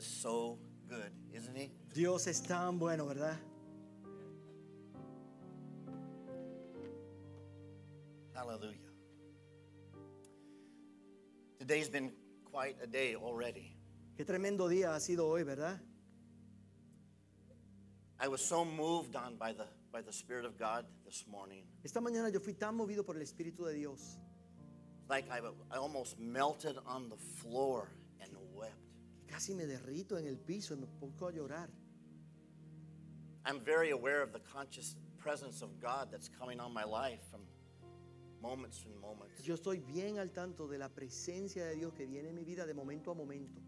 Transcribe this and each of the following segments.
is so good, isn't He? Dios es tan bueno, ¿verdad? Hallelujah. Today's been quite a day already. Qué tremendo día ha sido hoy, ¿verdad? I was so moved on by the by the Spirit of God this morning. Esta mañana yo fui tan movido por el Espíritu de Dios. Like I, I almost melted on the floor and wept. que Casi me derrito en el piso y me pongo a llorar. I'm very aware of the conscious presence of God that's coming on my life from moments and moments. Yo estoy bien al tanto de la presencia de Dios que viene en mi vida de momento a momento.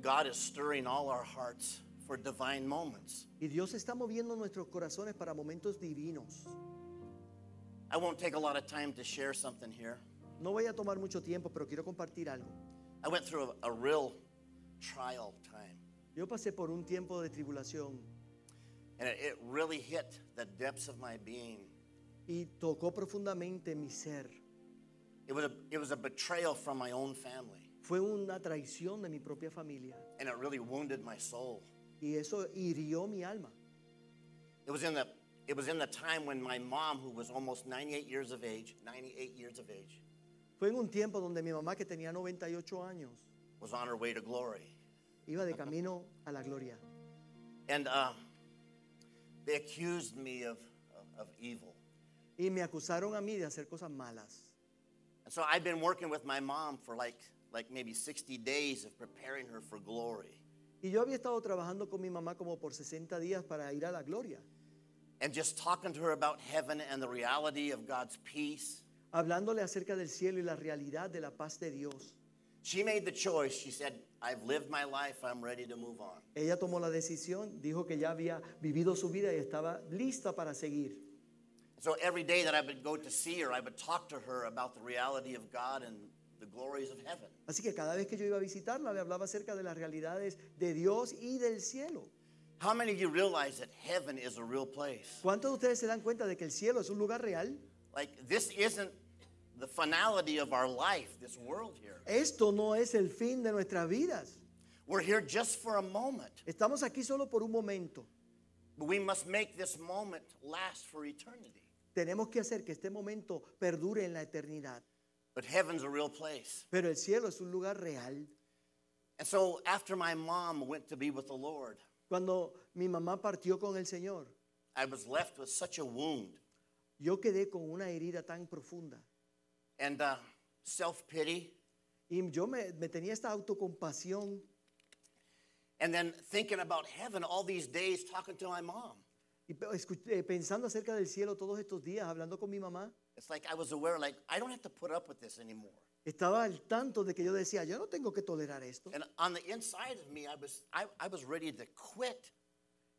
God is stirring all our hearts for divine moments. Y Dios está moviendo nuestros corazones para momentos divinos. I won't take a lot of time to share something here. No voy a tomar mucho tiempo, pero quiero compartir algo. I went through a, a real trial time, Yo pasé por un tiempo de tribulación and it, it really hit the depths of my being. y tocó profundamente mi ser. It was a, it was a betrayal from my own family, Fue una traición de mi propia familia and it really wounded my soul. y eso hirió mi alma. It was in the it was in the time when my mom, who was almost 98 years of age, 98 years of age, Fue en un tiempo donde mi mamá, que tenía 98 años, was on her way to glory. Iba de camino a la gloria. And uh, they accused me of, of, of evil. Y me acusaron a mí de hacer cosas malas. And so I've been working with my mom for like, like maybe 60 days of preparing her for glory. Y yo había estado trabajando con mi mamá como por 60 días para ir a la gloria, And just talking to her about heaven and the reality of God's peace. hablándole acerca del cielo y la realidad de la paz de Dios. She made the choice. She said, I've lived my life. I'm ready to move on. Ella tomó la decisión, dijo que ya había vivido su vida y estaba lista para seguir. So every day that I would go to see her, I would talk to her about the reality of God and the glories of heaven. Así que cada vez que yo iba a visitarla, le hablaba acerca de las realidades de Dios y del cielo. How many of you realize that heaven is a real place? ¿Cuántos de ustedes se dan cuenta de que el cielo es un lugar real? Like, this isn't the finality of our life, this world here. Esto no es el fin de nuestras vidas. We're here just for a moment, Estamos aquí solo por un momento. but we must make this moment last for eternity. Tenemos que hacer que este momento perdure en la eternidad. But heaven's a real place. Pero el cielo es un lugar real. And so after my mom went to be with the Lord, Cuando mi mamá partió con el Señor, I was left with such a wound yo quedé con una herida tan profunda. And uh, self pity, Y yo me, me tenía esta autocompasión and then thinking about heaven all these days talking to my mom. y pe- eh, pensando acerca del cielo todos estos días, hablando con mi mamá. It's like I was aware, like, I don't have to put up with this anymore. Estaba al tanto de que yo decía, yo no tengo que tolerar esto. And on the inside of me, I was, I, I was ready to quit.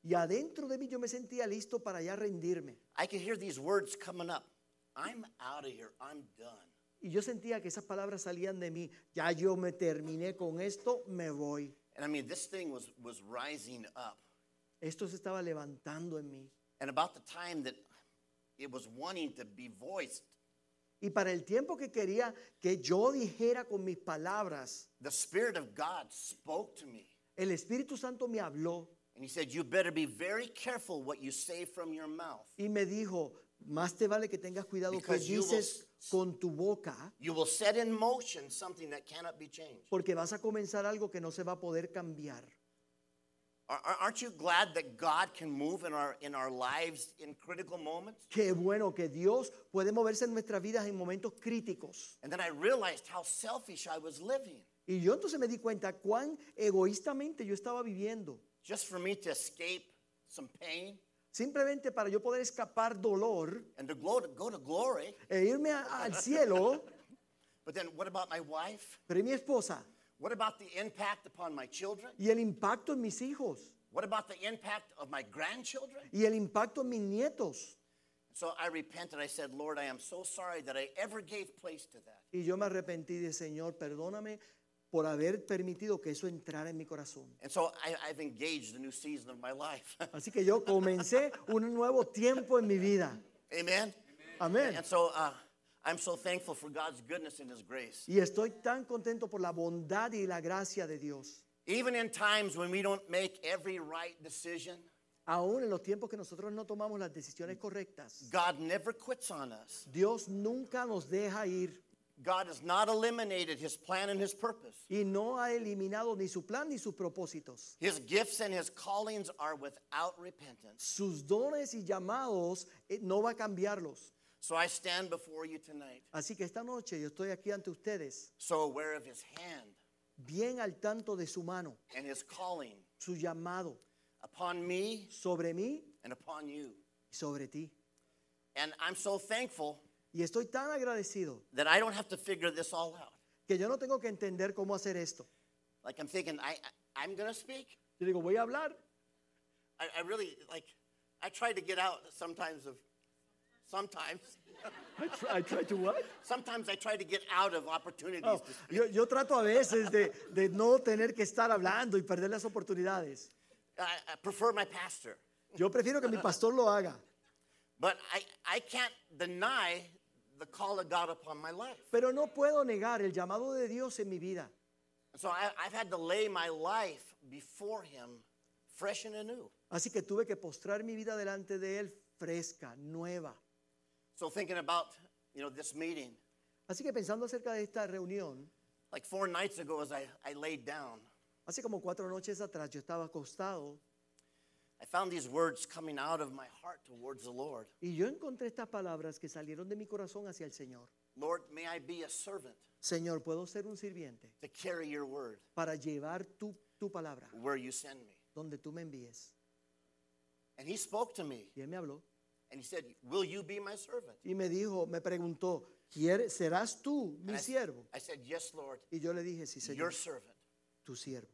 Y adentro de mí yo me sentía listo para ya rendirme. I could hear these words coming up I'm out of here, I'm done. Y yo sentía que esas palabras salían de mí. Ya yo me terminé con esto, me voy. And I mean, this thing was, was rising up. Esto se estaba levantando en mí. And about the time that it was wanting to be voiced, Y para el tiempo que quería que yo dijera con mis palabras, the Spirit of God spoke to me. el Espíritu Santo me habló And He said, You better be very careful what you say from your mouth. y me dijo, más te vale que tengas cuidado que Because you will dices con tu boca, You will set in motion something that cannot be changed. porque vas a comenzar algo que no se va a poder cambiar. Are- are- Aren't you glad that God can move in our, in our lives in critical moments? Qué bueno que Dios puede moverse en nuestras vidas en momentos críticos. And then I realized how selfish I was living Y yo entonces me di cuenta cuán egoístamente yo estaba viviendo. just for me to escape some pain Simplemente para yo poder escapar dolor and to to, go to glory. e irme a- al cielo. But then what about my wife? Pero ¿y mi esposa? What about the impact upon my children? ¿Y el impacto en mis hijos? What about the impact of my grandchildren? ¿Y el impacto en mis nietos? So I repented. I said, Lord, I am so sorry that I ever gave place to that. Y yo me arrepentí de Señor, perdóname por haber permitido que eso entrara en mi corazón. And so I, I've engaged a new season of my life. Así que yo comencé un nuevo tiempo en mi vida. Amen. Amén. And so uh, I'm so thankful for God's goodness and His grace. Y estoy tan contento por la bondad y la gracia de Dios. Even in times when we don't make every right decision, Aún en los tiempos que nosotros no tomamos las decisiones correctas, God never quits on us. Dios nunca nos deja ir God has not eliminated his plan and his purpose. y no ha eliminado ni su plan ni sus propósitos. His gifts and his callings are without repentance. Sus dones y llamados eh, no va a cambiarlos. So I stand before you tonight, Así que esta noche yo estoy aquí ante ustedes, so aware of his hand bien al tanto de su mano, and his calling su llamado upon me sobre mí and upon you. y sobre ti. And I'm so thankful Y estoy tan agradecido that I don't have to figure this all out. que yo no tengo que entender cómo hacer esto. Like I'm thinking, I, I I'm gonna speak. Yo digo, voy a hablar. I, I really like. I try to get out sometimes of. Sometimes, I try, I try to what? sometimes I try to get out of opportunities. Oh, to speak. yo, yo trato a veces de, de no tener que estar hablando y perder las oportunidades. I, I prefer my pastor, Yo prefiero que mi pastor lo haga, but I I can't deny the call of God upon my life. pero no puedo negar el llamado de Dios en mi vida. So I, I've had to lay my life before Him, fresh and anew. Así que tuve que postrar mi vida delante de Él fresca, nueva. So thinking about you know this meeting, Así que pensando acerca de esta reunión, like four nights ago, as I, I laid down, hace como cuatro noches atrás yo estaba acostado I found these words coming out of my heart towards the Lord. y yo encontré estas palabras que salieron de mi corazón hacia el Señor. Lord, may I be a servant Señor, puedo ser un sirviente to carry your word para llevar tu, tu palabra where you send me. donde tú me envíes. And he spoke to me Y Él me habló and he said, Will you be my servant? y me dijo, me preguntó, "¿Quiere- ¿serás tú mi And I, siervo? I said, Yes, Lord, Y yo le dije, sí, your Señor, servant. tu siervo.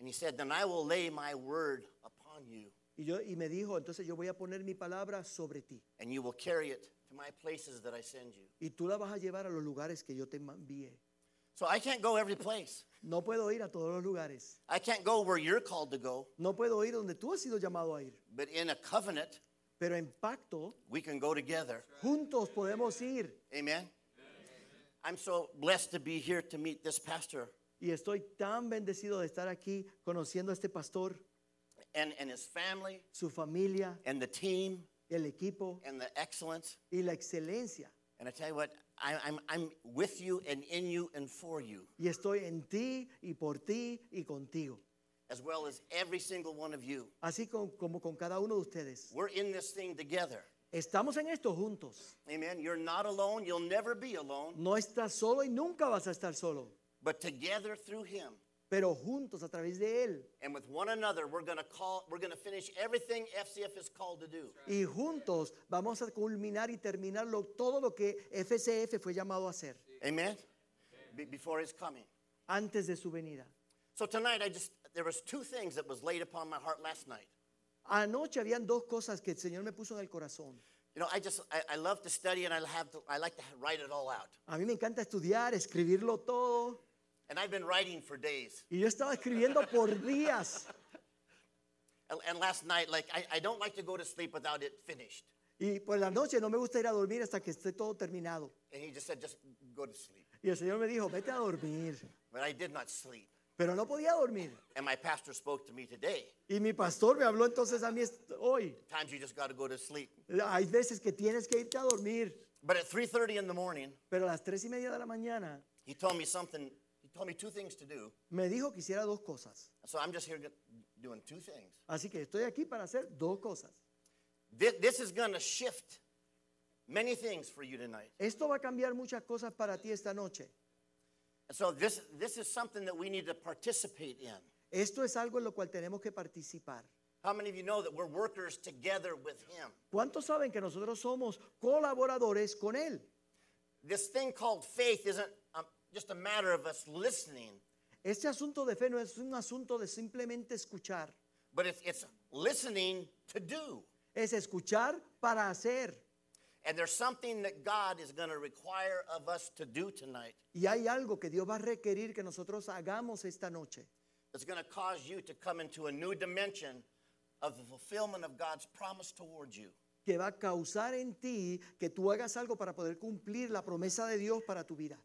And he said, Then I will lay my word upon you Y, yo, y me dijo, entonces yo voy a poner mi palabra sobre ti. and you will carry it to my places that I send you. Y tú la vas a llevar a los lugares que yo te envié. So I can't go every place. No puedo ir a todos los lugares. I can't go where you're called to go, No puedo ir donde tú has sido llamado a ir. but in a covenant, Pero en pacto, we can go together. juntos podemos ir. Amen. I'm so blessed to be here to meet this pastor Y estoy tan bendecido de estar aquí conociendo a este pastor, and, and his family su familia, and the team el equipo and the excellence. y la excelencia. And I tell you what, I, I'm, I'm with you and in you and for you, Y estoy en ti y por ti y contigo. as well as every single one of you. Así con- como con cada uno de ustedes. We're in this thing together. Estamos en esto juntos. Amen. You're not alone. You'll never be alone. No estás solo y nunca vas a estar solo. But together through him Pero juntos a través de Él. and with one another, we're going to call, we're going to finish everything FCF is called to do. Y juntos vamos a culminar y terminar lo- todo lo que FCF fue llamado a hacer Amen. Be- before his coming. antes de su venida. So tonight, I just, there was two things that was laid upon my heart last night. Anoche habían dos cosas que el Señor me puso en el corazón. You know, I just, I, I love to study and I have to, I like to write it all out. A mí me encanta estudiar, escribirlo todo. And I've been writing for days. Y yo estaba escribiendo por días. And, and last night, like, I, I don't like to go to sleep without it finished. Y por la noche no me gusta ir a dormir hasta que esté todo terminado. And he just said, just go to sleep. Y el Señor me dijo, vete a dormir. But I did not sleep. Pero no podía dormir. And my pastor spoke to me today. Y mi pastor me habló entonces a mí hoy. Times you just got to go to sleep. Hay veces que tienes que irte a dormir. But at 3:30 in the morning, Pero a las tres y media de la mañana he told me something. He told me two things to do. me dijo que hiciera dos cosas. So I'm just here doing two things. Así que estoy aquí para hacer dos cosas. This, this is going to shift many things for you tonight. Esto va a cambiar muchas cosas para ti esta noche. And so this, this is something that we need to participate in. Esto es algo en lo cual tenemos que participar. How many of you know that we're workers together with him? ¿Cuántos saben que nosotros somos colaboradores con Él? This thing called faith isn't just a matter of us listening, Este asunto de fe no es un asunto de simplemente escuchar. but it's, it's listening to do. Es escuchar para hacer. And there's something that God is going to require of us to do tonight Y hay algo que Dios va a requerir que nosotros hagamos esta noche. that's going to cause you to come into a new dimension of the fulfillment of God's promise towards you. Que va a causar en ti que tú hagas algo para poder cumplir la promesa de Dios para tu vida.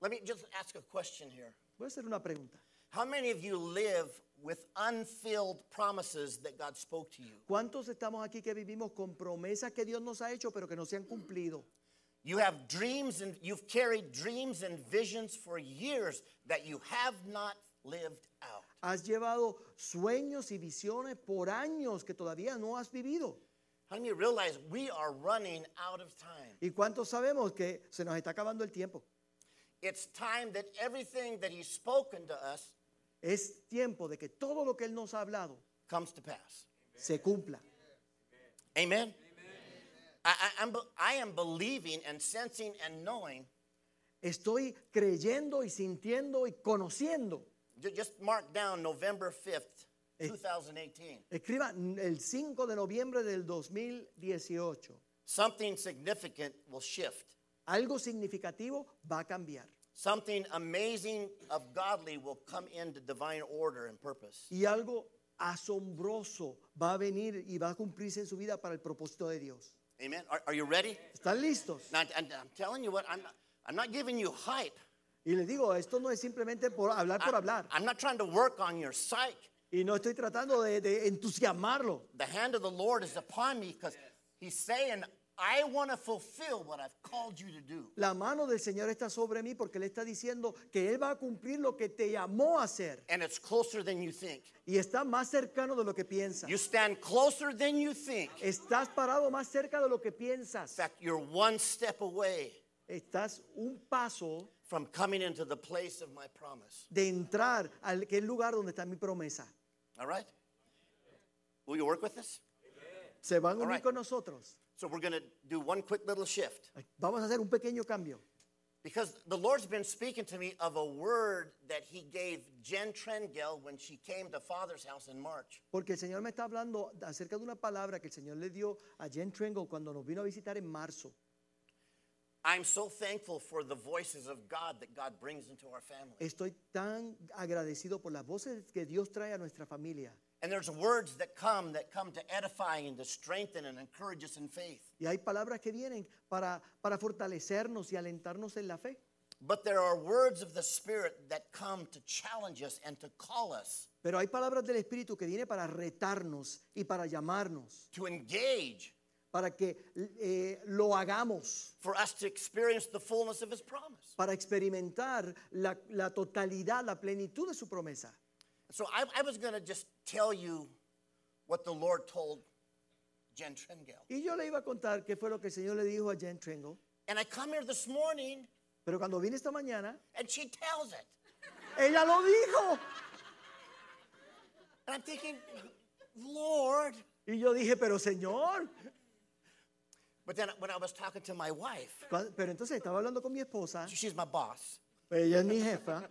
Let me just ask a question here. Voy a hacer una pregunta. How many of you live with unfilled promises that God spoke to you? ¿Cuántos estamos aquí que vivimos con promesas que Dios nos ha hecho pero que no se han cumplido? You have dreams and you've carried dreams and visions for years that you have not lived out. Has llevado sueños y visiones por años que todavía no has vivido. How many realize we are running out of time? ¿Y cuántos sabemos que se nos está acabando el tiempo? It's time that everything that He's spoken to us Es tiempo de que todo lo que Él nos ha hablado comes to pass. se cumpla. Amen? I, I, I'm, I am believing and sensing and knowing. Estoy creyendo y sintiendo y conociendo. Ju- Just mark down November 5th, Eh. 2018. Escriba el 5 de noviembre del 2018. Something significant will shift. Algo significativo va a cambiar. Something amazing of godly will come into divine order and purpose. Y algo asombroso va a venir y va a cumplirse en su vida para el propósito de Dios. Amen. Are, are you ready? ¿Están listos? Now, and I'm telling you what, I'm not, I'm not giving you hype. Y les digo, esto no es simplemente por hablar por hablar. I'm not trying to work on your psyche. Y no estoy tratando de, de entusiasmarlo. The hand of the Lord is upon me because He's saying, I want to fulfill what I've called you to do. La mano del Señor está sobre mí porque le está diciendo que Él va a cumplir lo que te llamó a hacer. And it's closer than you think. Y está más cercano de lo que piensas. You stand closer than you think. In Estás parado más cerca de lo que piensas. fact, you're one step away Estás un paso from coming into the place of my promise. de entrar al aquel lugar donde está mi promesa. All right? Will you work with this? Se van a unir right. con nosotros. So we're going to do one quick little shift. Vamos a hacer un pequeño cambio. Because the Lord's been speaking to me of a word that He gave Jen Trengel when she came to Father's house in March. Porque el Señor me está hablando acerca de una palabra que el Señor le dio a Jen Trengle cuando nos vino a visitar en marzo. I'm so thankful for the voices of God that God brings into our family. Estoy tan agradecido por las voces que Dios trae a nuestra familia. And there's words that come that come to edify and to strengthen and encourage us in faith. Y hay palabras que vienen para, para fortalecernos y alentarnos en la fe. But there are words of the Spirit that come to challenge us and to call us Pero hay palabras del Espíritu que vienen para retarnos y para llamarnos, to engage, para que eh, lo hagamos, for us to experience the fullness of His promise. para experimentar la, la totalidad, la plenitud de su promesa. So I, I was going to just tell you what the Lord told Jen Trengel. Y yo le iba a contar qué fue lo que el Señor le dijo a Jen Trengle, And I come here this morning pero cuando vine esta mañana, and she tells it. ella lo dijo. And I'm thinking, Lord. Y yo dije, pero Señor, But then when I was talking to my wife, pero entonces estaba hablando con mi esposa, she's my boss. ella es mi jefa,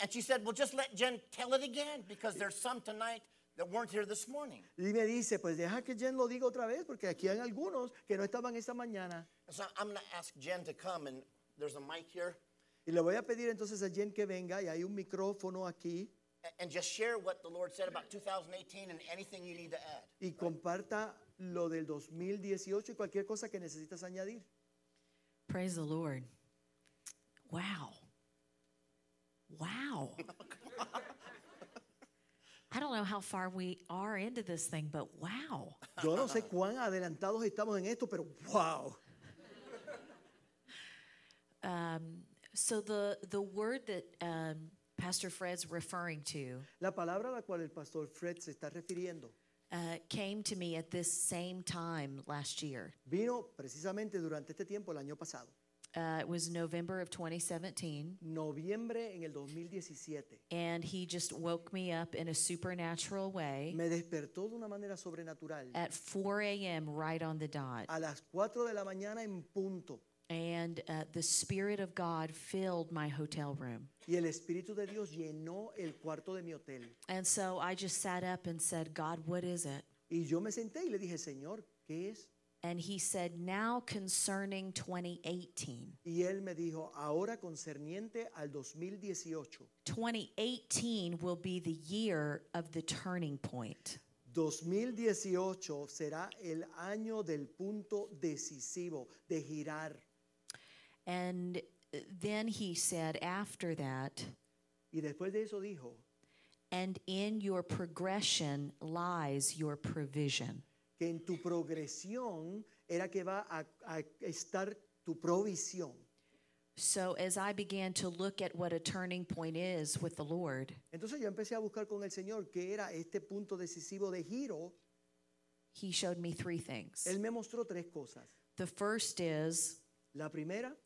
And she said, Well, just let Jen tell it again because there's some tonight that weren't here this morning. y me dice, pues deja que Jen lo diga otra vez, porque aquí hay algunos que no estaban esta mañana. And so I'm going to ask Jen to come, and there's a mic here, Y le voy a pedir entonces a Jen que venga, y hay un micrófono aquí, a- and just share what the Lord said about 2018 and anything you need to add. y comparta lo del 2018 y cualquier cosa que necesitas añadir. Praise the Lord. Wow. Wow. I don't know how far we are into this thing, but wow. Yo no sé cuán adelantados estamos en esto, pero wow. So the the word that um, Pastor Fred's referring to La palabra a la cual el pastor Fred se está refiriendo uh, came to me at this same time last year. vino precisamente durante este tiempo el año pasado, Uh, it was November of 2017, noviembre en el 2017. and he just woke me up in a supernatural way Me despertó de una manera sobrenatural at 4 a.m. right on the dot. a las 4 de la mañana en punto. And uh, the Spirit of God filled my hotel room. Y el Espíritu de Dios llenó el cuarto de mi hotel. And so I just sat up and said, God, what is it? Y yo me senté y le dije, Señor, ¿qué es? And he said, Now concerning 2018. Y él me dijo, ahora concerniente al 2018. 2018 will be the year of the turning point. 2018 será el año del punto decisivo de girar. And uh, then he said, After that, Y después de eso dijo and in your progression lies your provision. Que en tu progresión era que va a, a estar tu provisión. So as I began to look at what a turning point is with the Lord, Entonces yo empecé a buscar con el Señor qué era este punto decisivo de giro. He showed me three things. Él me mostró tres cosas. The first is La primera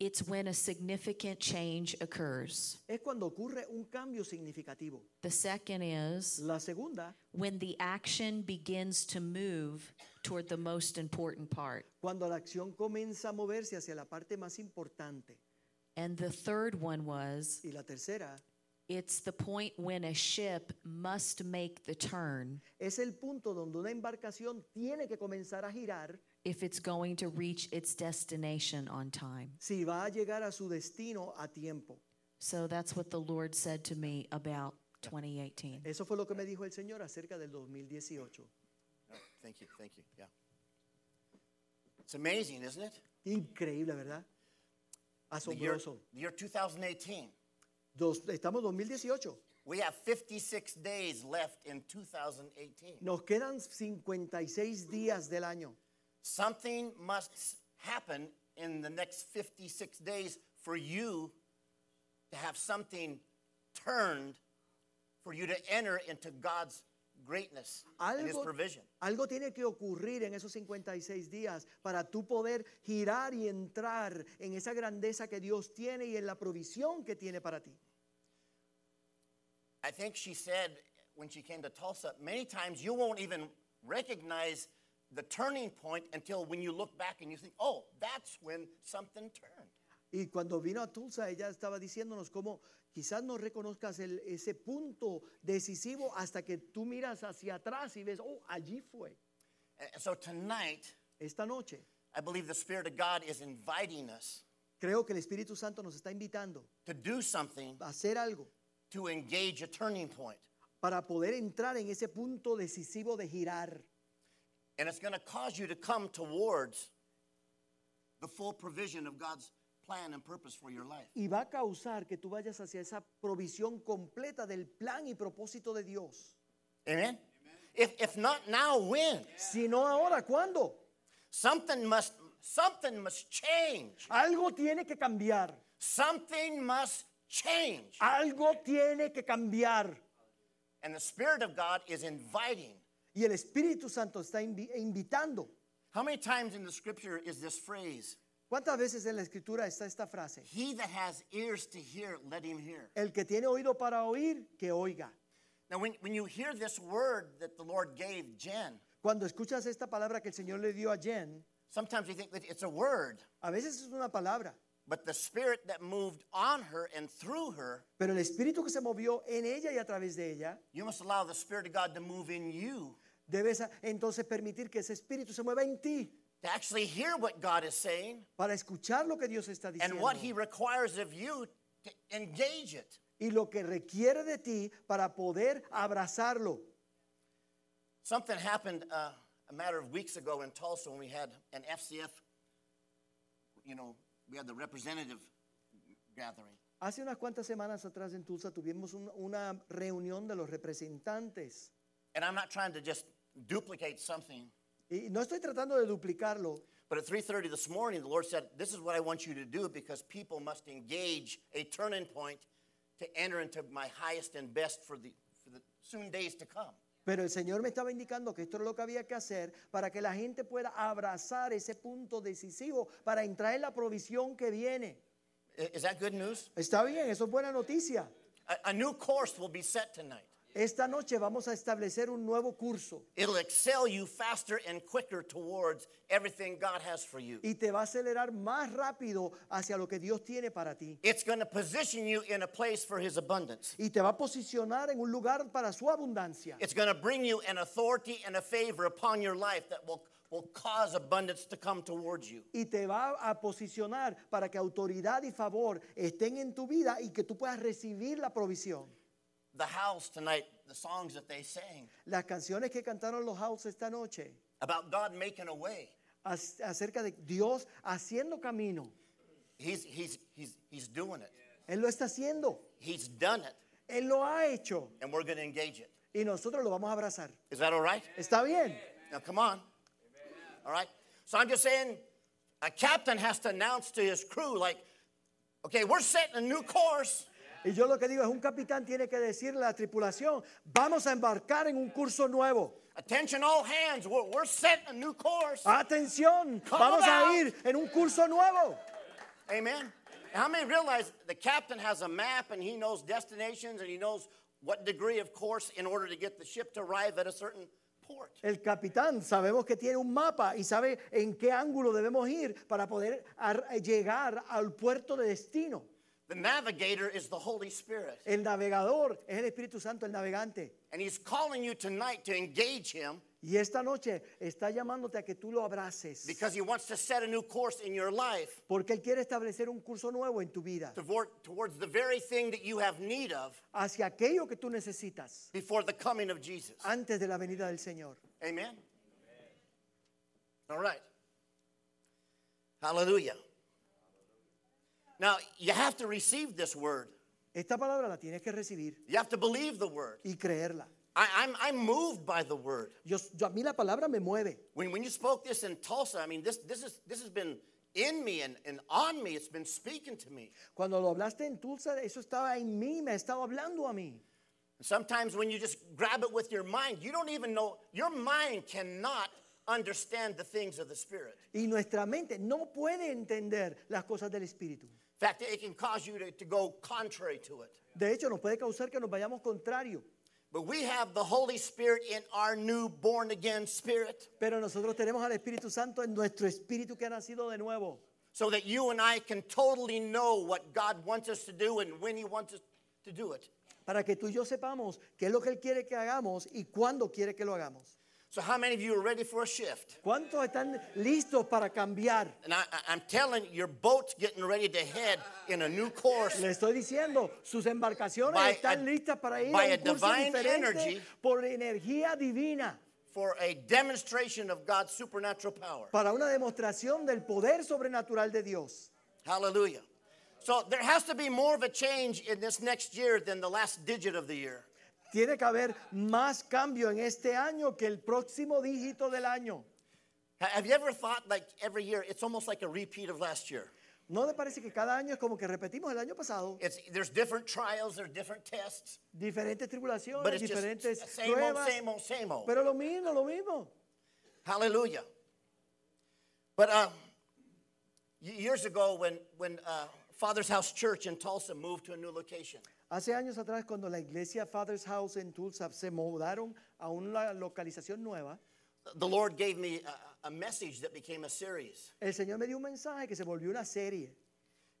it's when a significant change occurs. es cuando ocurre un cambio significativo. The second is La segunda, when the action begins to move toward the most important part. cuando la acción comienza a moverse hacia la parte más importante. And the third one was Y la tercera it's the point when a ship must make the turn es el punto donde una embarcación tiene que comenzar a girar if it's going to reach its destination on time. si va a llegar a su destino a tiempo. So that's what the Lord said to me about 2018. Eso fue lo que me dijo el Señor acerca del 2018. Oh, Thank you, thank you, yeah. It's amazing, isn't it? Increíble, ¿verdad? The year, Asombroso. the year 2018. Dos- estamos 2018. We have 56 days left in 2018. Nos quedan 56 días del año. Something must happen in the next 56 days for you to have something turned for you to enter into God's greatness and His provision. algo tiene que ocurrir en esos 56 días para tú poder girar y entrar en esa grandeza que Dios tiene y en la provisión que tiene para ti. I think she said when she came to Tulsa, many times you won't even recognize the turning point until when you look back and you think, oh, that's when something turned. Y cuando vino a Tulsa, ella estaba diciéndonos cómo quizás no reconozcas el- ese punto decisivo hasta que tú miras hacia atrás y ves, oh, allí fue. And so tonight, Esta noche, I believe the Spirit of God is inviting us creo que el Espíritu Santo nos está invitando to do something a hacer algo to engage a turning point. para poder entrar en ese punto decisivo de girar. And it's going to cause you to come towards the full provision of God's plan and purpose for your life. Y va a causar que tú vayas hacia esa provisión completa del plan y propósito de Dios. Amen? If, if not now, when? Si no ahora, ¿cuándo? Something must, something must change. Algo tiene que cambiar. Something must change. Algo tiene que cambiar. And the Spirit of God is inviting. Y el Espíritu Santo está invi- invitando. How many times in the scripture is this phrase? ¿Cuántas veces en la escritura está esta frase? He that has ears to hear, let him hear. El que tiene oído para oír, que oiga. Now, when, when you hear this word that the Lord gave Jen, Cuando escuchas esta palabra que el Señor le dio a Jen, sometimes you think that it's a word, a veces es una palabra, but the Spirit that moved on her and through her, pero el Espíritu que se movió en ella y a través de ella, you must allow the Spirit of God to move in you debes entonces permitir que ese Espíritu se mueva en ti to actually hear what God is saying para escuchar lo que Dios está and diciendo what He requires of you to engage it. y lo que requiere de ti para poder abrazarlo. Something happened uh, a matter of weeks ago in Tulsa when we had an FCF, you know, we had the representative gathering. Hace unas cuantas semanas atrás en Tulsa tuvimos un- una reunión de los representantes And I'm not trying to just duplicate something, y no estoy tratando de duplicarlo, but at 3:30 this morning the Lord said, "This is what I want you to do because people must engage a turning point to enter into my highest and best for the for the soon days to come." pero el Señor me estaba indicando que esto era lo que había que hacer para que la gente pueda abrazar ese punto decisivo para entrar en la provisión que viene. Is that good news? Está bien, eso es buena noticia. A, a new course will be set tonight. Esta noche vamos a establecer un nuevo curso It'll excel you faster and quicker towards everything God has for you. y te va a acelerar más rápido hacia lo que Dios tiene para ti. It's going to position you in a place for His abundance. Y te va a posicionar en un lugar para su abundancia. It's going to bring you an authority and a favor upon your life that will, will cause abundance to come towards you. Y te va a posicionar para que autoridad y favor estén en tu vida y que tú puedas recibir la provisión. The house tonight, the songs that they sang Las canciones que cantaron los House esta noche about God making a way. ac- acerca de Dios haciendo camino. He's, he's, he's, he's doing it. Él lo está haciendo. He's done it, Él lo ha hecho. and we're going to engage it. Y nosotros lo vamos a abrazar. Is that all right? ¿Está bien? Now, come on. All right. So I'm just saying, a captain has to announce to his crew, like, okay, we're setting a new course. Y yo lo que digo es, un capitán tiene que decirle a la tripulación, vamos a embarcar en un curso nuevo. Attention, all hands. We're, we're setting a new course. Atención, Come vamos a out. ir en un curso nuevo. Amen. How many realize the captain has a map and he knows destinations and he knows what degree of course in order to get the ship to arrive at a certain port? El capitán sabemos que tiene un mapa y sabe en qué ángulo debemos ir para poder ar- llegar al puerto de destino. The navigator is the Holy Spirit. El navegador es el Espíritu Santo, el navegante. And he's calling you tonight to engage him Y esta noche está llamándote a que tú lo abraces. because he wants to set a new course in your life Porque Él quiere establecer un curso nuevo en tu vida. toward, towards the very thing that you have need of Hacia aquello que tú necesitas before the coming of Jesus. antes de la venida del Señor. Amen. All right. Hallelujah. Now, you have to receive this word. Esta palabra la tienes que recibir You have to believe the word. y creerla. I, I'm, I'm moved by the word. Yo, yo- a mí la palabra me mueve. When, when you spoke this in Tulsa, I mean, this, this, is, this has been in me and, and on me. It's been speaking to me. Cuando lo hablaste en Tulsa, eso estaba en mí, me ha estado hablando a mí. Sometimes when you just grab it with your mind, you don't even know, your mind cannot understand the things of the Spirit. Y nuestra mente no puede entender las cosas del Espíritu. In fact, it can cause you to, to go contrary to it. De hecho, nos puede causar que nos vayamos contrario. But we have the Holy Spirit in our new born again spirit Pero nosotros tenemos al Espíritu Santo en nuestro espíritu que ha nacido de nuevo. so that you and I can totally know what God wants us to do and when He wants us to do it. Para que tú y yo sepamos qué es lo que Él quiere que hagamos y cuándo quiere que lo hagamos. So, how many of you are ready for a shift? ¿Cuántos están listos para cambiar? And I, I'm telling you, your boat's getting ready to head in a new course. Le estoy diciendo, sus embarcaciones By están a- listas para ir by a a un curso divine diferente energy. por energía divina, for a demonstration of God's supernatural power. para una demostración del poder sobrenatural de Dios. Hallelujah. So there has to be more of a change in this next year than the last digit of the year. Tiene que haber más cambio en este año que el próximo dígito del año. Have you ever thought like every year it's almost like a repeat of last year? ¿No le parece que cada año es como que repetimos el año pasado? It's there's different trials, there's different tests, Diferentes but tribulaciones, it's diferentes just same old, pruebas, same old, same old. pero lo mismo, lo mismo. Hallelujah. But y- years ago, when when uh, Father's House Church in Tulsa moved to a new location, Hace años atrás, cuando la iglesia Father's House en Tulsa se mudaron a una localización nueva, the Lord gave me a, a message that became a series. el Señor me dio un mensaje que se volvió una serie.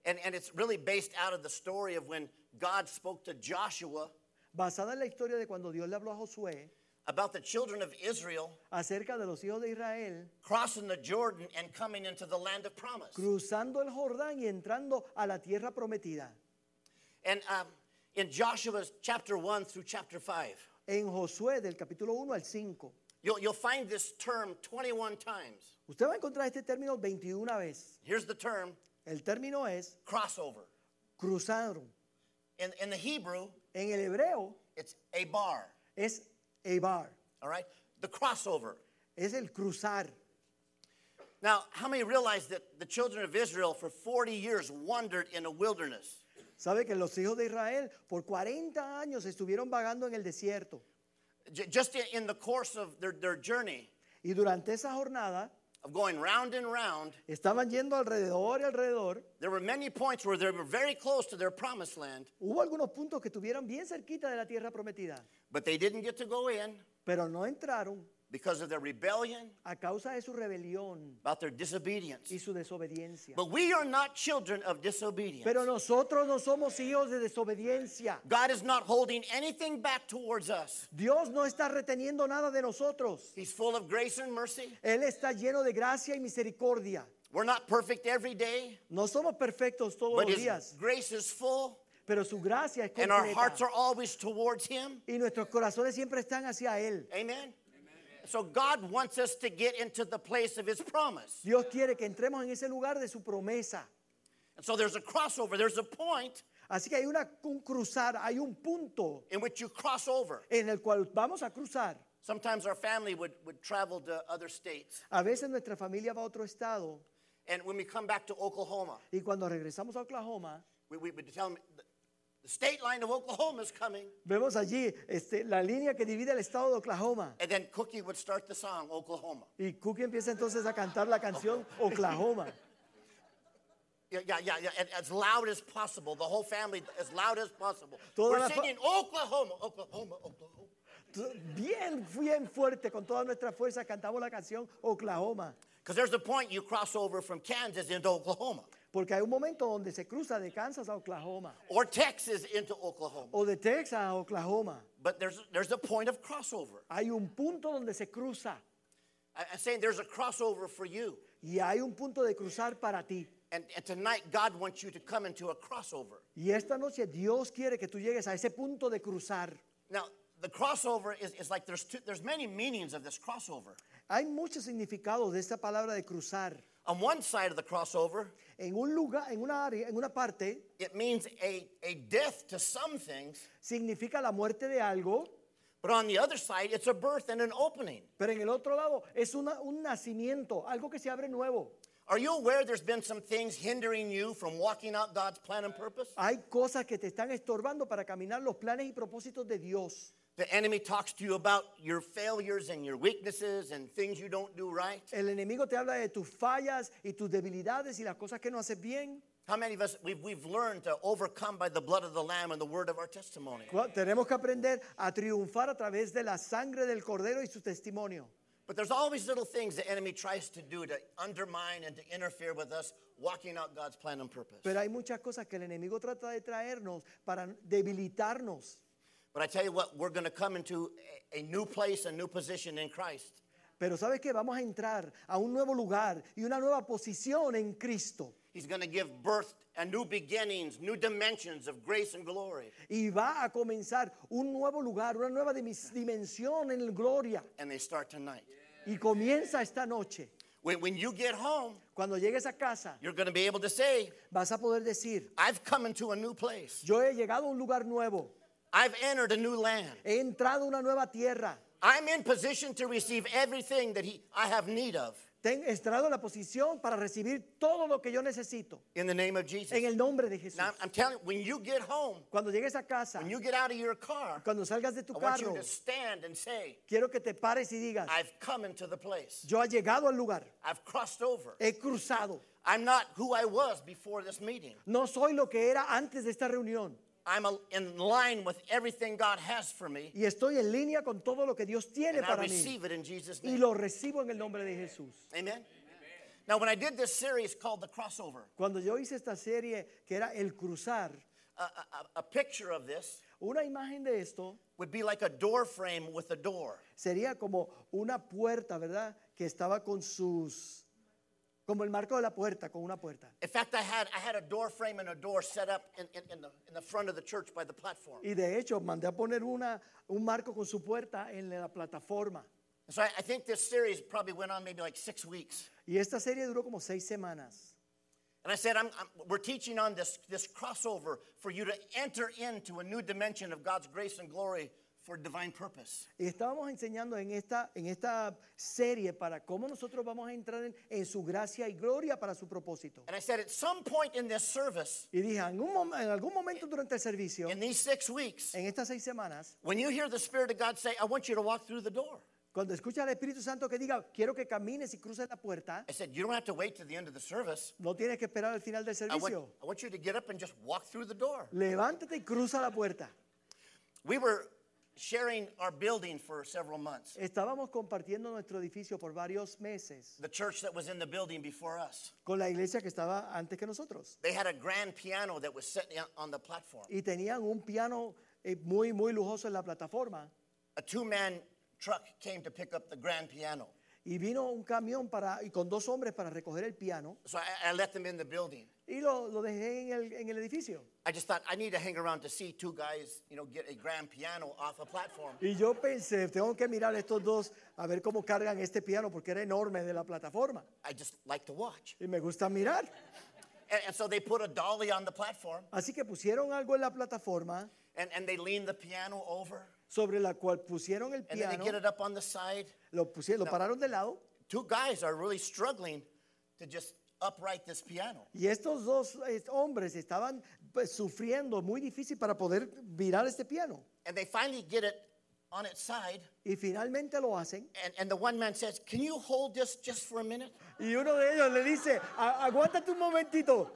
And, and it's really based out of the story of when God spoke to Joshua basada en la historia de cuando Dios le habló a Josué about the children of Israel acerca de los hijos de Israel crossing the Jordan and coming into the land of promise. cruzando el Jordán y entrando a la tierra prometida. And um, in Joshua chapter 1 through chapter 5, En Josué del capítulo 1 al 5, you'll, you'll find this term 21 times. usted va a encontrar este término 21 veces. Here's the term El término es crossover. cruzaron. In, in the Hebrew, En el hebreo it's a bar, es ebar, all right? The crossover. es el cruzar. Now, how many realize that the children of Israel for 40 years wandered in a wilderness? ¿Sabe que los hijos de Israel por 40 años estuvieron vagando en el desierto? Just in, in the course of their, their journey, Y durante esa jornada of going round and round, estaban yendo alrededor y alrededor. there were many points where they were very close to their promised land, Hubo algunos puntos que estuvieron bien cerquita de la tierra prometida, but they didn't get to go in pero no entraron because of their rebellion, a causa de su rebelión about their disobedience. y su desobediencia. But we are not children of disobedience. Pero nosotros no somos hijos de desobediencia. God is not holding anything back towards us. Dios no está reteniendo nada de nosotros. He's full of grace and mercy. Él está lleno de gracia y misericordia. We're not perfect every day, No somos perfectos todos but los His días, grace is full, pero su gracia es and our hearts completa. are always towards Him. Y nuestros corazones siempre están hacia Él. Amen. So God wants us to get into the place of His promise. Dios quiere que entremos en ese lugar de su promesa. And so there's a crossover, there's a point Así que hay una, un cruzar, hay un punto in which you cross over. en el cual vamos a cruzar. Sometimes our family would, would travel to other states. A veces nuestra familia va a otro estado And when we come back to Oklahoma, y cuando regresamos a Oklahoma, we, we would tell them the, state line of Oklahoma is coming. vemos allí este, la línea que divide el estado de Oklahoma. And then Cookie would start the song, Oklahoma. Y Cookie empieza entonces a cantar la canción Oklahoma. Yeah, yeah, yeah, yeah. and as loud as possible. The whole family, as loud as possible. Toda We're singing Oklahoma, Oklahoma, Oklahoma. Bien, bien fuerte, con toda nuestra fuerza cantamos la canción Oklahoma. Because there's a point you cross over from Kansas into Oklahoma, Porque hay un momento donde se cruza de Kansas a Oklahoma or Texas into Oklahoma. o de Texas a Oklahoma. But there's, there's a point of crossover. Hay un punto donde se cruza I- I'm saying there's a crossover for you. y hay un punto de cruzar para ti. And, and tonight, God wants you to come into a crossover. Y esta noche Dios quiere que tú llegues a ese punto de cruzar. Now, the crossover is, is like there's, two, there's many meanings of this crossover. Hay muchos significados de esta palabra de cruzar. On one side of the crossover, En un lugar, en una área, en una parte, it means a, a death to some things, significa la muerte de algo, but on the other side, it's a birth and an opening. pero en el otro lado es una- un nacimiento, algo que se abre nuevo. Are you aware there's been some things hindering you from walking out God's plan and purpose? Hay cosas que te están estorbando para caminar los planes y propósitos de Dios. The enemy talks to you about your failures and your weaknesses and things you don't do right. El enemigo te habla de tus fallas y tus debilidades y las cosas que no haces bien. How many of us, we've, we've learned to overcome by the blood of the Lamb and the word of our testimony? Tenemos que aprender a triunfar a través de la sangre del cordero y su testimonio. But there's always little things the enemy tries to do to undermine and to interfere with us walking out God's plan and purpose. Pero hay muchas cosas que el enemigo trata de traernos para debilitarnos. But I tell you what, we're going to come into a, new place, a new position in Christ. Pero sabes que vamos a entrar a un nuevo lugar y una nueva posición en Cristo. He's going to give birth and new beginnings, new dimensions of grace and glory. Y va a comenzar un nuevo lugar, una nueva dimensión en gloria. And they start tonight. Y comienza esta noche. When, when you get home, Cuando llegues a casa, you're going to be able to say, vas a poder decir, I've come into a new place. yo he llegado a un lugar nuevo, I've entered a new land. he entrado una nueva tierra, I'm in position to receive everything that he, I have need of Ten, en la posición para recibir todo lo que yo necesito in the name of Jesus. en el nombre de Jesús. Now, I'm telling you, when you get home, Cuando llegues a casa, when you get out of your car, cuando salgas de tu I want you carro, to stand and say, quiero que te pares y digas, I've come into the place. yo he llegado al lugar, I've crossed over. he cruzado. I'm not who I was before this meeting. No soy lo que era antes de esta reunión. I'm in line with everything God has for me, Y estoy en línea con todo lo que Dios tiene and I para mí. receive it in Jesus' Y lo recibo en el nombre de Jesús. Amen. Now, when I did this series called The Crossover, Cuando yo hice esta serie que era El Cruzar, a, a, a picture of this una imagen de esto would be like a door frame with a door. sería como una puerta, ¿verdad? Que estaba con sus, como el marco de la puerta, con una puerta. In fact, I had, I had a door frame and a door set up in, in, in, the, in the front of the church by the platform. Y de hecho, mandé a poner una, un marco con su puerta en la plataforma. And so I, I think this series probably went on maybe like six weeks. Y esta serie duró como seis semanas. And I said, I'm, I'm, we're teaching on this, this crossover for you to enter into a new dimension of God's grace and glory for divine purpose. Y estábamos enseñando en esta, en esta serie para cómo nosotros vamos a entrar en, en su gracia y gloria para su propósito. And I said, at some point in this service, Y dije, en, un mom- en algún momento durante el servicio, in these six weeks, en estas seis semanas, when you hear the Spirit of God say, I want you to walk through the door, cuando escucha al Espíritu Santo que diga, quiero que camines y cruces la puerta, I said, you don't have to wait to the end of the service. no tienes que esperar al final del I want, servicio. I want you to get up and just walk through the door. Levántate y cruza la puerta. We were sharing our building for several months. Estábamos compartiendo nuestro edificio por varios meses The church that was in the building before us, con la iglesia que estaba antes que nosotros. they had a grand piano that was sitting on the platform. Y tenían un piano eh, muy, muy lujoso en la plataforma. A two man truck came to pick up the grand piano. Y vino un camión para, y con dos hombres para recoger el piano. So I, I let them in the building. Y lo, lo dejé en el, en el edificio. I just thought I need to hang around to see two guys, you know, get a grand piano off a platform. Y yo pensé, tengo que mirar estos dos a ver cómo cargan este piano porque era enorme de la plataforma. I just like to watch. Y me gusta mirar. And, and so they put a dolly on the platform Así que pusieron algo en la plataforma and, and they lean the piano over. Sobre la cual pusieron el And then they piano, get it up on the side. lo, pusieron, lo pararon de lado Two guys are really struggling to just upright this piano. y estos dos eh, hombres estaban pues, sufriendo muy difícil para poder virar este piano. And they finally get it on its side. Y finalmente lo hacen And, and the one man says, Can you hold this just for a minute? y uno de ellos le dice, "A- aguántate un momentito.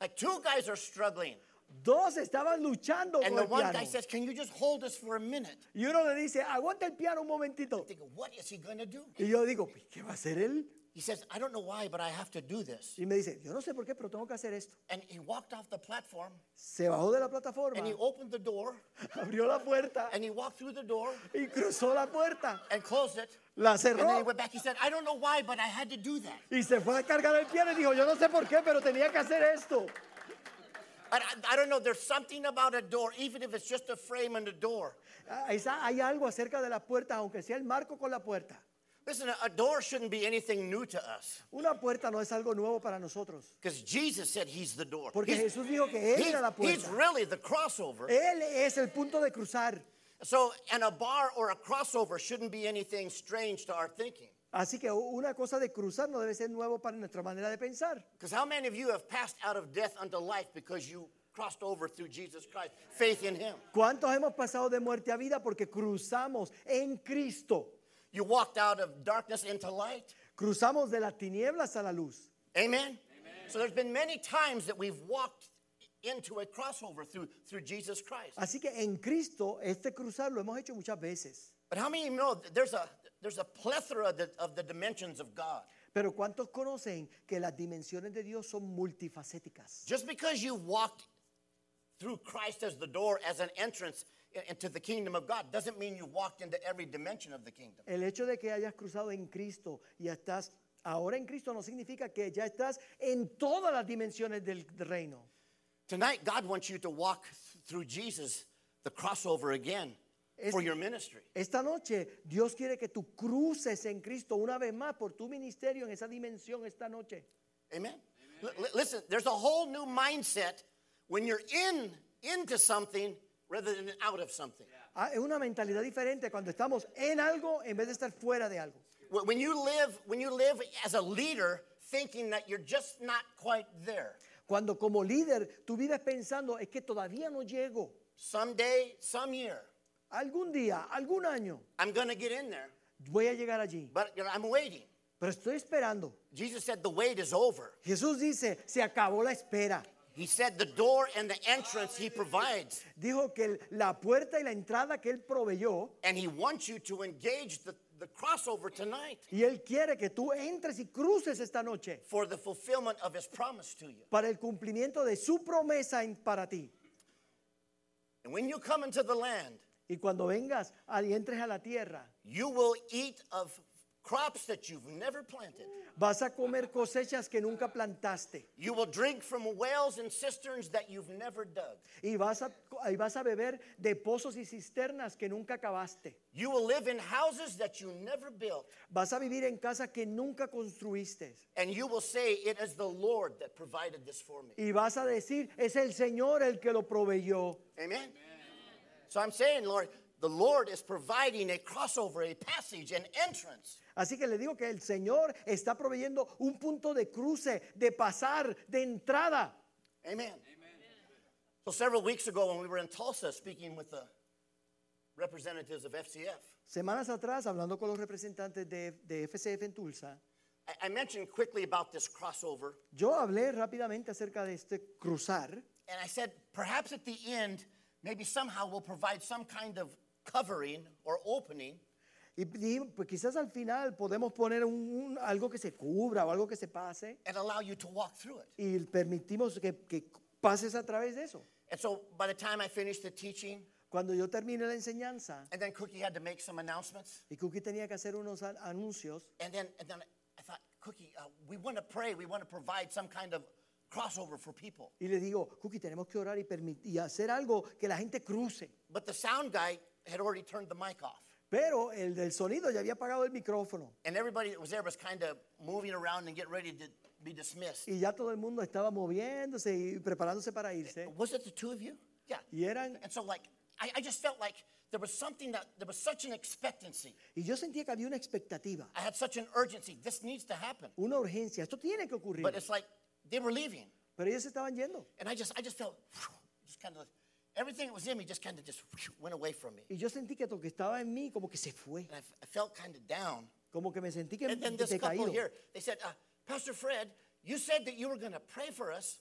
Like two guys are struggling. Dos estaban luchando And con the el one piano. guy says, Can you just hold this for a minute? Y uno le dice, aguanta el piano un momentito. What is he going to do? Y yo digo, "Pues, ¿qué va a hacer él? He says, I don't know why, but I have to do this. Y me dice, yo no sé por qué, pero tengo que hacer esto. And he walked off the platform Se bajó de la plataforma, and he opened the door abrió la puerta and he walked through the door y cruzó la puerta. and closed it. La And then he cerró went back. He said, I don't know why, but I had to do that. y se fue a cargar el piano y dijo, yo no sé por qué, pero tenía que hacer esto. I, don't know. There's something about a door, even if it's just a frame and a door. Ah, hay algo acerca de la puerta, aunque sea el marco con la puerta. Listen, a, door shouldn't be anything new to us Una puerta no es algo nuevo para nosotros. because Jesus said he's the door. Porque He's, Jesús dijo que Él he's- era la he's puerta. really the crossover. Él es el punto de cruzar. So, and a bar or a crossover shouldn't be anything strange to our thinking. Así que una cosa de cruzar no debe ser nuevo para nuestra manera de pensar. Because how many of you have passed out of death unto life because you crossed over through Jesus Christ, faith in Him? ¿Cuántos hemos pasado de muerte a vida porque cruzamos en Cristo? You walked out of darkness into light. Cruzamos de las tinieblas a la luz. Amen? So there's been many times that we've walked into a crossover through, through Jesus Christ. Así que en Cristo este cruzar lo hemos hecho muchas veces. But how many of you know there's a, there's a plethora of the, of the dimensions of God? Pero ¿cuántos conocen que las dimensiones de Dios son multifacéticas? Just because you walked through Christ as the door, as an entrance into the kingdom of God, doesn't mean you walked into every dimension of the kingdom. El hecho de que hayas cruzado en Cristo y estás ahora en Cristo no significa que ya estás en todas las dimensiones del reino. Tonight, God wants you to walk through Jesus, the crossover again For your ministry. Esta noche Dios quiere que tú cruces en Cristo una vez más por tu ministerio en esa dimensión esta noche. Amen. Listen, there's a whole new mindset when you're in into something rather than out of something. Ah, Es una mentalidad diferente cuando estamos en algo en vez de estar fuera de algo. Wh- When you live, when you live as a leader, thinking that you're just not quite there. Cuando como líder tu vida es pensando es que todavía no llego. Someday, some year, Algún día, algún año I'm going to get in there, voy a llegar allí. but you know, I'm waiting. Pero estoy esperando. Jesus said the wait is over. Jesús dice, se acabó la espera. He said the door and the entrance he provides, Dijo que el- la puerta y la entrada que Él proveyó, and he wants you to engage the, the crossover tonight y Él quiere que tú entres y cruces esta noche for the fulfillment of his promise to you. para el cumplimiento de su promesa en- para ti. And when you come into the land, Y cuando vengas y entres a la tierra, you will eat of crops that you've never planted. vas a comer cosechas que nunca plantaste. You will drink from wells and cisterns that you've never dug. Y vas a, y vas a beber de pozos y cisternas que nunca cavaste. You will live in houses that you never built. Vas a vivir en casas que nunca construiste. And you will say, It is the Lord that provided this for me. Y vas a decir, es el Señor el que lo proveyó. Amen? So I'm saying, Lord, the Lord is providing a crossover, a passage, an entrance. Así que le digo que el Señor está proveyendo un punto de cruce, de pasar, de entrada. Amen. Amen. So several weeks ago, when we were in Tulsa speaking with the representatives of FCF, Semanas atrás, hablando con los representantes de, de FCF en Tulsa, I, I mentioned quickly about this crossover, yo hablé rápidamente acerca de este cruzar and I said, perhaps at the end, maybe somehow we'll provide some kind of covering or opening y pues quizás al final podemos poner un- algo que se cubra o algo que se pase and allow you to walk through it. y permitimos que, que pases a través de eso. And so by the time I finished the teaching, Cuando yo terminé la enseñanza and then Cookie had to make some announcements, y Cookie tenía que hacer unos an- anuncios, and then, and then I thought, Cookie, uh, we want to pray, we want to provide some kind of crossover for people. y le digo, Cookie, tenemos que orar y, hacer algo que la gente cruce. But the sound guy had already turned the mic off. Pero el del sonido ya había apagado el micrófono. And everybody that was there was kind of moving around and getting ready to be dismissed. Y ya todo el mundo estaba moviéndose y preparándose para irse. Was it the two of you? Yeah. Y eran And so, like, I, I just felt like there was something that, there was such an expectancy. y yo sentía que había una expectativa, I had such an urgency. This needs to happen. una urgencia. Esto tiene que ocurrir. But it's like they were leaving. Pero ellos estaban yendo. And I just, I just felt, just kind of, everything that was in me just kind of just went away from me. Y yo sentí que lo que estaba en mí como que se fue. And I, I felt kind of down. Como que me sentí que And then this couple decaído. here, they said, uh, Pastor Fred, you said that you were going to pray for us.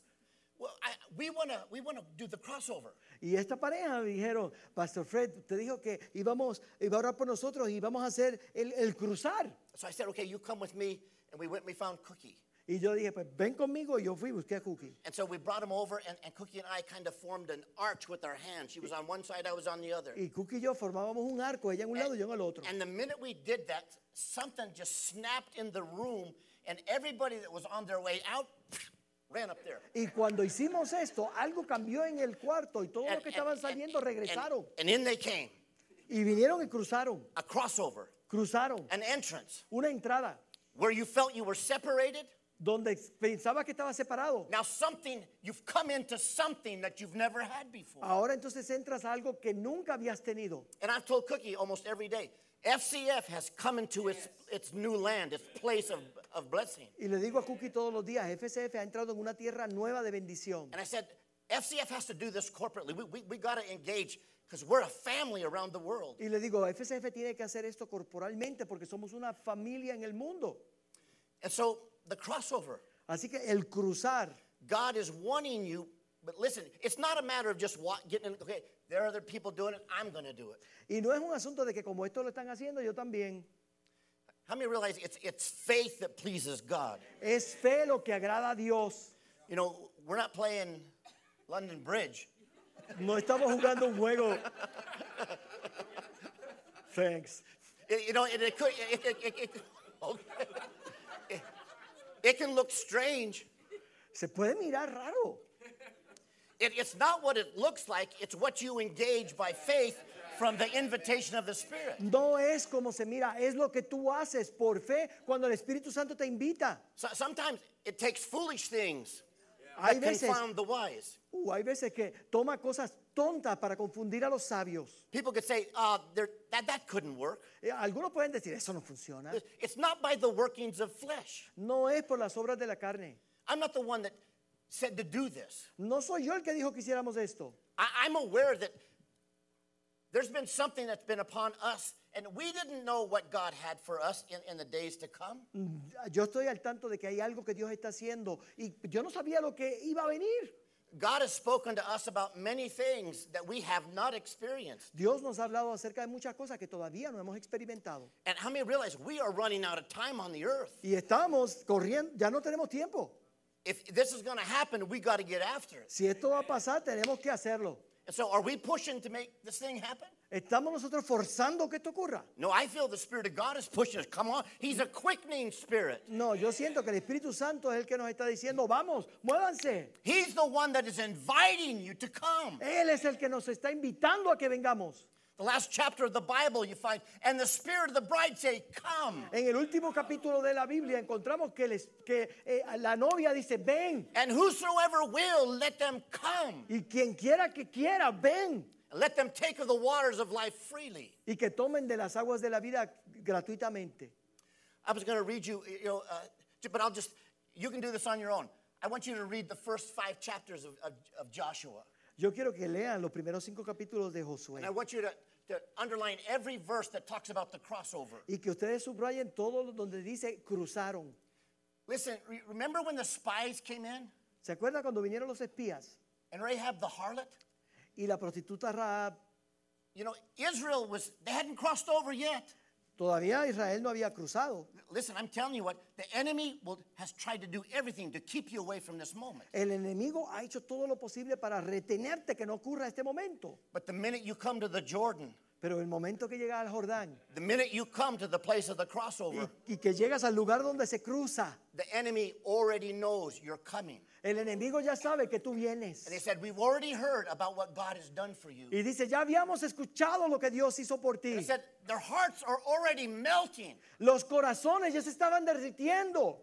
Well, I, we want to we wanna do the crossover. Y esta pareja me dijeron, Pastor Fred, te dijo que íbamos, iba a orar por nosotros y íbamos a hacer el, el cruzar. So I said, okay, you come with me. And we went and we found Cookie. Y yo dije, pues ven conmigo. Y yo fui busqué a Cookie. And so we brought him over, and, and Cookie and I kind of formed an arch with our hands. She was on one side, I was on the other. Y Cookie y yo formábamos un arco, ella en un lado y yo en el otro. And the minute we did that, something just snapped in the room, and everybody that was on their way out ran up there. Y cuando hicimos esto, algo cambió en el cuarto y todos los que estaban saliendo regresaron. and in they came Y vinieron y cruzaron, a crossover, cruzaron. an entrance Una entrada where you felt you were separated. Donde pensaba que estaba separado. Now, something, you've come into something that you've never had before. Ahora entonces entras a algo que nunca habías tenido. And I've told Cookie almost every day FCF has come into its, its new land, its place of, of blessing. Y le digo a Cookie todos los días, FCF ha entrado en una tierra nueva de bendición. And I said, FCF has to do this corporately. We, we, we got to engage because we're a family around the world. Y le digo, FCF tiene que hacer esto corporalmente porque somos una familia en el mundo. And so the crossover, Así que el cruzar, God is wanting you, but listen, it's not a matter of just getting, in- okay, there are other people doing it, I'm going to do it. y no es un asunto de que como esto lo están haciendo, yo también. How many realize it's, it's faith that pleases God? Es fe lo que agrada a Dios. You know, we're not playing London Bridge. No estamos jugando un juego. Thanks. It- you know, it, it could, it- okay. It- can look strange. Se puede mirar raro. It, it's not what it looks like, it's what you engage by faith from the invitation of the Spirit. No es como se mira, es lo que tú haces por fe cuando el Espíritu Santo te invita. So, sometimes it takes foolish things Hay veces, confound the wise. uh, hay veces que toma cosas tontas para confundir a los sabios. People could say, uh, there- that, that couldn't work. Eh, Algunos pueden decir, eso no funciona. It's not by the workings of flesh. No es por las obras de la carne. I'm not the one that said to do this. No soy yo el que dijo que hiciéramos esto. I, I'm aware that there's been something that's been upon us, and we didn't know what God had for us in, in the days to come. Yo estoy al tanto de que hay algo que Dios está haciendo y yo no sabía lo que iba a venir. God has spoken to us about many things that we have not experienced. Dios nos ha hablado acerca de muchas cosas que todavía no hemos experimentado. And how many realize we are running out of time on the earth? Y estamos corriendo, ya no tenemos tiempo. If this is going to happen, we got to get after it. Si esto va a pasar, tenemos que hacerlo. So, are we pushing to make this thing happen? ¿Estamos nosotros forzando que esto ocurra? No, I feel the Spirit of God is pushing us. Come on. He's a quickening spirit. No, yo siento que el Espíritu Santo es el que nos está diciendo, vamos, muévanse. He's the one that is inviting you to come. Él es el que nos está invitando a que vengamos. The last chapter of the Bible, you find, and the Spirit of the bride say, Come. En el último capítulo de la Biblia encontramos que, les- que, eh, la novia dice, ven. And whosoever will, let them come. Y quien quiera que quiera, ven. And let them take of the waters of life freely. Y que tomen de las aguas de la vida gratuitamente. I was going to read you, you know, uh, but I'll just, you can do this on your own. I want you to read the first five chapters of, of, of Joshua. Yo quiero que lean los primeros cinco capítulos de Josué. And I want you to, to underline every verse that talks about the crossover. Y que ustedes subrayen todo donde dice cruzaron. Listen, re- remember when the spies came in ¿Se acuerdan cuando vinieron los espías? and Rahab the harlot? Y la prostituta Rahab, You know, Israel was, they hadn't crossed over yet. Todavía Israel no había cruzado. Listen, I'm telling you what, the enemy will, has tried to do everything to keep you away from this moment. El enemigo ha hecho todo lo posible para retenerte que no ocurra este momento. But the minute you come to the Jordan, Pero el momento que llegas al Jordán the minute you come to the place of the y, crossover, y que llegas al lugar donde se cruza, the enemy already knows you're coming. el enemigo ya sabe que tú vienes. And they said, We've already heard about what God has done for you. Y dice, ya habíamos escuchado lo que Dios hizo por ti. They said, Their hearts are already melting. Los corazones ya se estaban derritiendo.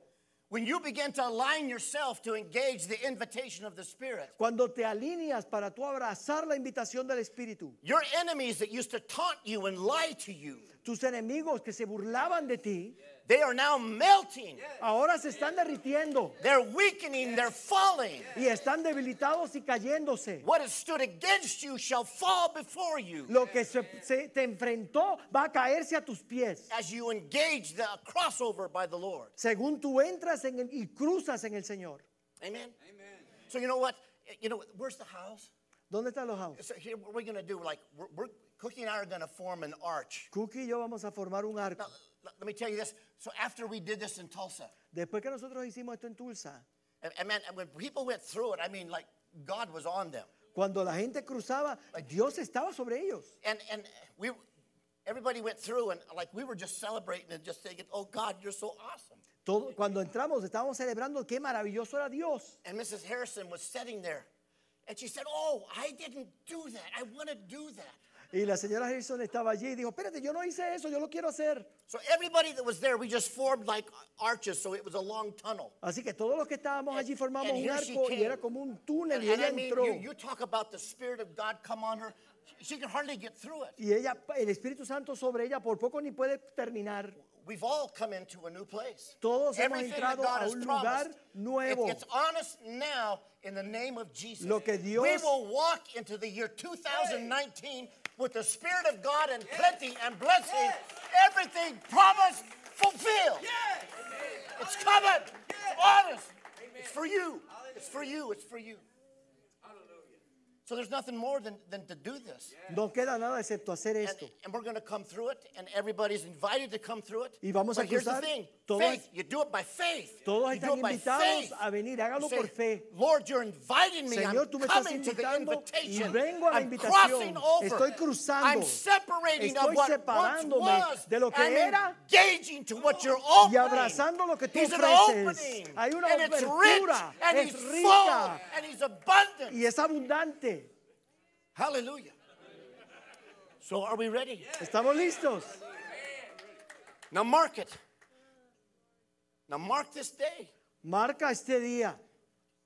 When you begin to align yourself to engage the invitation of the Spirit, Cuando te alineas para tú abrazar la invitación del Espíritu, your enemies that used to taunt you and lie to you, tus enemigos que se burlaban de ti, they are now melting. ahora se están derritiendo They're weakening, they're falling. y están debilitados y cayéndose. What has stood against you shall fall before you Lo que se, se te enfrentó va a caerse a tus pies. as you engage the crossover by the Lord. Según tú entras en el- y cruzas en el Señor. Amen? So you know what? You know, where's the house? ¿Dónde están los houses? So here, what we're going to do, like, we're, we're, Cookie and I are going to form an arch. Cookie y yo vamos a formar un arco. Now, let me tell you this. So after we did this in Tulsa, Después que nosotros hicimos esto en Tulsa, and, and man, and when people went through it, I mean, like, God was on them. cuando la gente cruzaba, Dios estaba sobre ellos. And, and we, everybody went through, and like, we were just celebrating and just thinking, oh, God, you're so awesome. Todo, cuando entramos estábamos celebrando qué maravilloso era Dios. And Mrs. Harrison was sitting there, and she said, oh, I didn't do that. I want to do that. Y la señora Harrison estaba allí y dijo, espérate, yo no hice eso, yo lo quiero hacer. So everybody that was there, we just formed like arches, so it was a long tunnel. Así que todos los que estábamos allí formamos And un here she arco y came. era como un túnel And, y and ella I mean, entró. you, you talk about the Spirit of God come on her. She can hardly get through it. Y ella, el Espíritu Santo sobre ella por poco ni puede terminar. We've all come into a new place. Todos hemos Everything that entrado God a has un promised. lugar If nuevo. it's honest now in the name of Jesus. Lo que Dios- we will walk into the year 2019 with the Spirit of God and plenty and blessing. Everything promised, fulfilled. It's coming. It's honest. It's for you. It's for you. It's for you. So there's nothing more than, than to do this. No queda nada excepto hacer And, esto. and we're going to come through it, and everybody's invited to come through it. Y vamos a but here's the cruzar. thing Todos- faith, you do it by faith. Todos you do están it by invitados faith. a venir, hágalo por fe. Lord, you're inviting me. Señor, I'm tú me estás coming to the invitando y invitation. vengo a la I'm invitación. crossing over. Estoy cruzando. I'm separating Estoy of what once separándome was de lo que and era engaging to what you're y opening. abrazando lo que tú an ofreces. opening. Hay una and it's rich, and es he's rica. full, and he's abundant. y es abundante. Hallelujah. So are we ready? ¿Estamos listos? Now mark it. Now mark this day, Marca este día,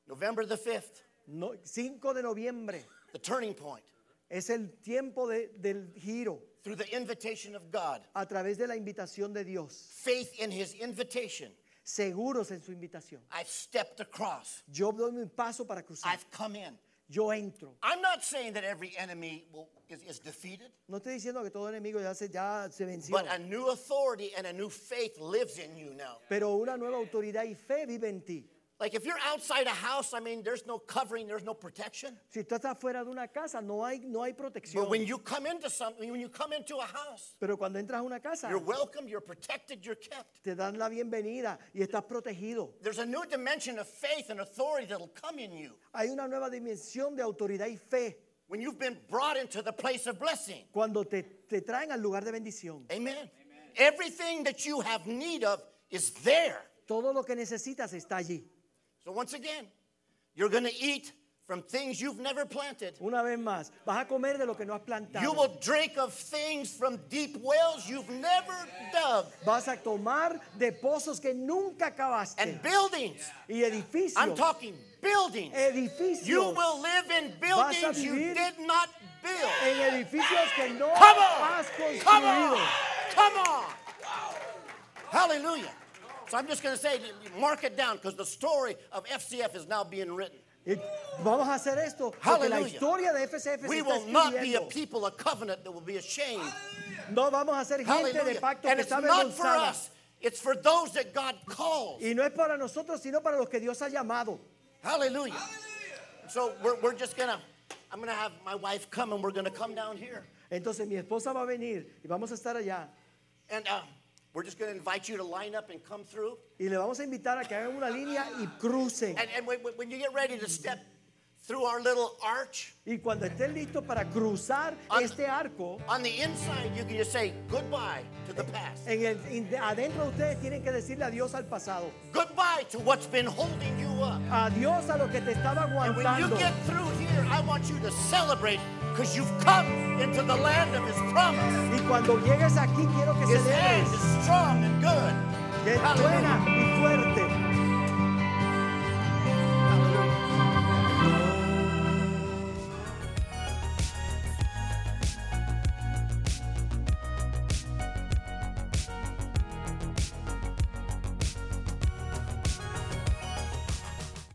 November the 5th, no- 5 de noviembre. the turning point. Es el tiempo de- del giro Through the invitation of God, a través de la invitación de Dios. faith in his invitation, Seguros en su invitación. I've stepped across. Yo doy un paso para cruzar. I've come in. Yo entro. I'm not saying that every enemy will, is, is defeated, No estoy diciendo que todo enemigo ya se, ya se venció. but a new authority and a new faith lives in you now. Pero una nueva autoridad y fe vive en ti. Like if you're outside a house, I mean, there's no covering, there's no protection. Si tú estás fuera de una casa, no hay, no hay protección. But when you come into something, when you come into a house, Pero cuando entras a una casa, you're welcome, you're protected, you're kept. te dan la bienvenida y estás protegido. There's a new dimension of faith and authority that'll come in you Hay una nueva dimensión de autoridad y fe when you've been brought into the place of blessing. cuando te, te traen al lugar de bendición. Amen. Everything that you have need of is there. Todo lo que necesitas está allí. So once again, you're going to eat from things you've never planted. Una vez más, vas a comer de lo que no has plantado. You will drink of things from deep wells you've never dug. Vas a tomar de pozos que nunca cavaste. And buildings. y edificios. I'm talking buildings. edificios. You will live in buildings you did not build. en edificios que no Come on. has Come on. Come on. Hallelujah. So I'm just going to say, mark it down because the story of FCF is now being written. Y vamos a hacer esto porque la Hallelujah. historia de FCF se We está will not be a escribiendo. people of covenant that will be ashamed. No vamos a ser gente de Hallelujah. pacto And que it's está not for avergonzada. us, it's for those that God calls. Y no es para nosotros, sino para los que Dios ha llamado. Hallelujah. So we're, we're just going to, I'm going to have my wife come and we're going to come down here. Entonces mi esposa va a venir y vamos a estar allá. And uh, we're just going to invite you to line up and come through. Y le vamos a invitar a que hagan una línea y crucen. And, and when, when you get ready to step through our little arch, Y cuando estés listo para cruzar On- este arco, on the inside, you can just say goodbye to the past. en el, in- adentro de ustedes tienen que decirle adiós al pasado. Goodbye to what's been holding you up. Adiós a lo que te estaba aguantando. And when you get through here, I want you to celebrate because you've come into the land of His promise. Y cuando llegues aquí quiero que His hand is strong and good. que buena y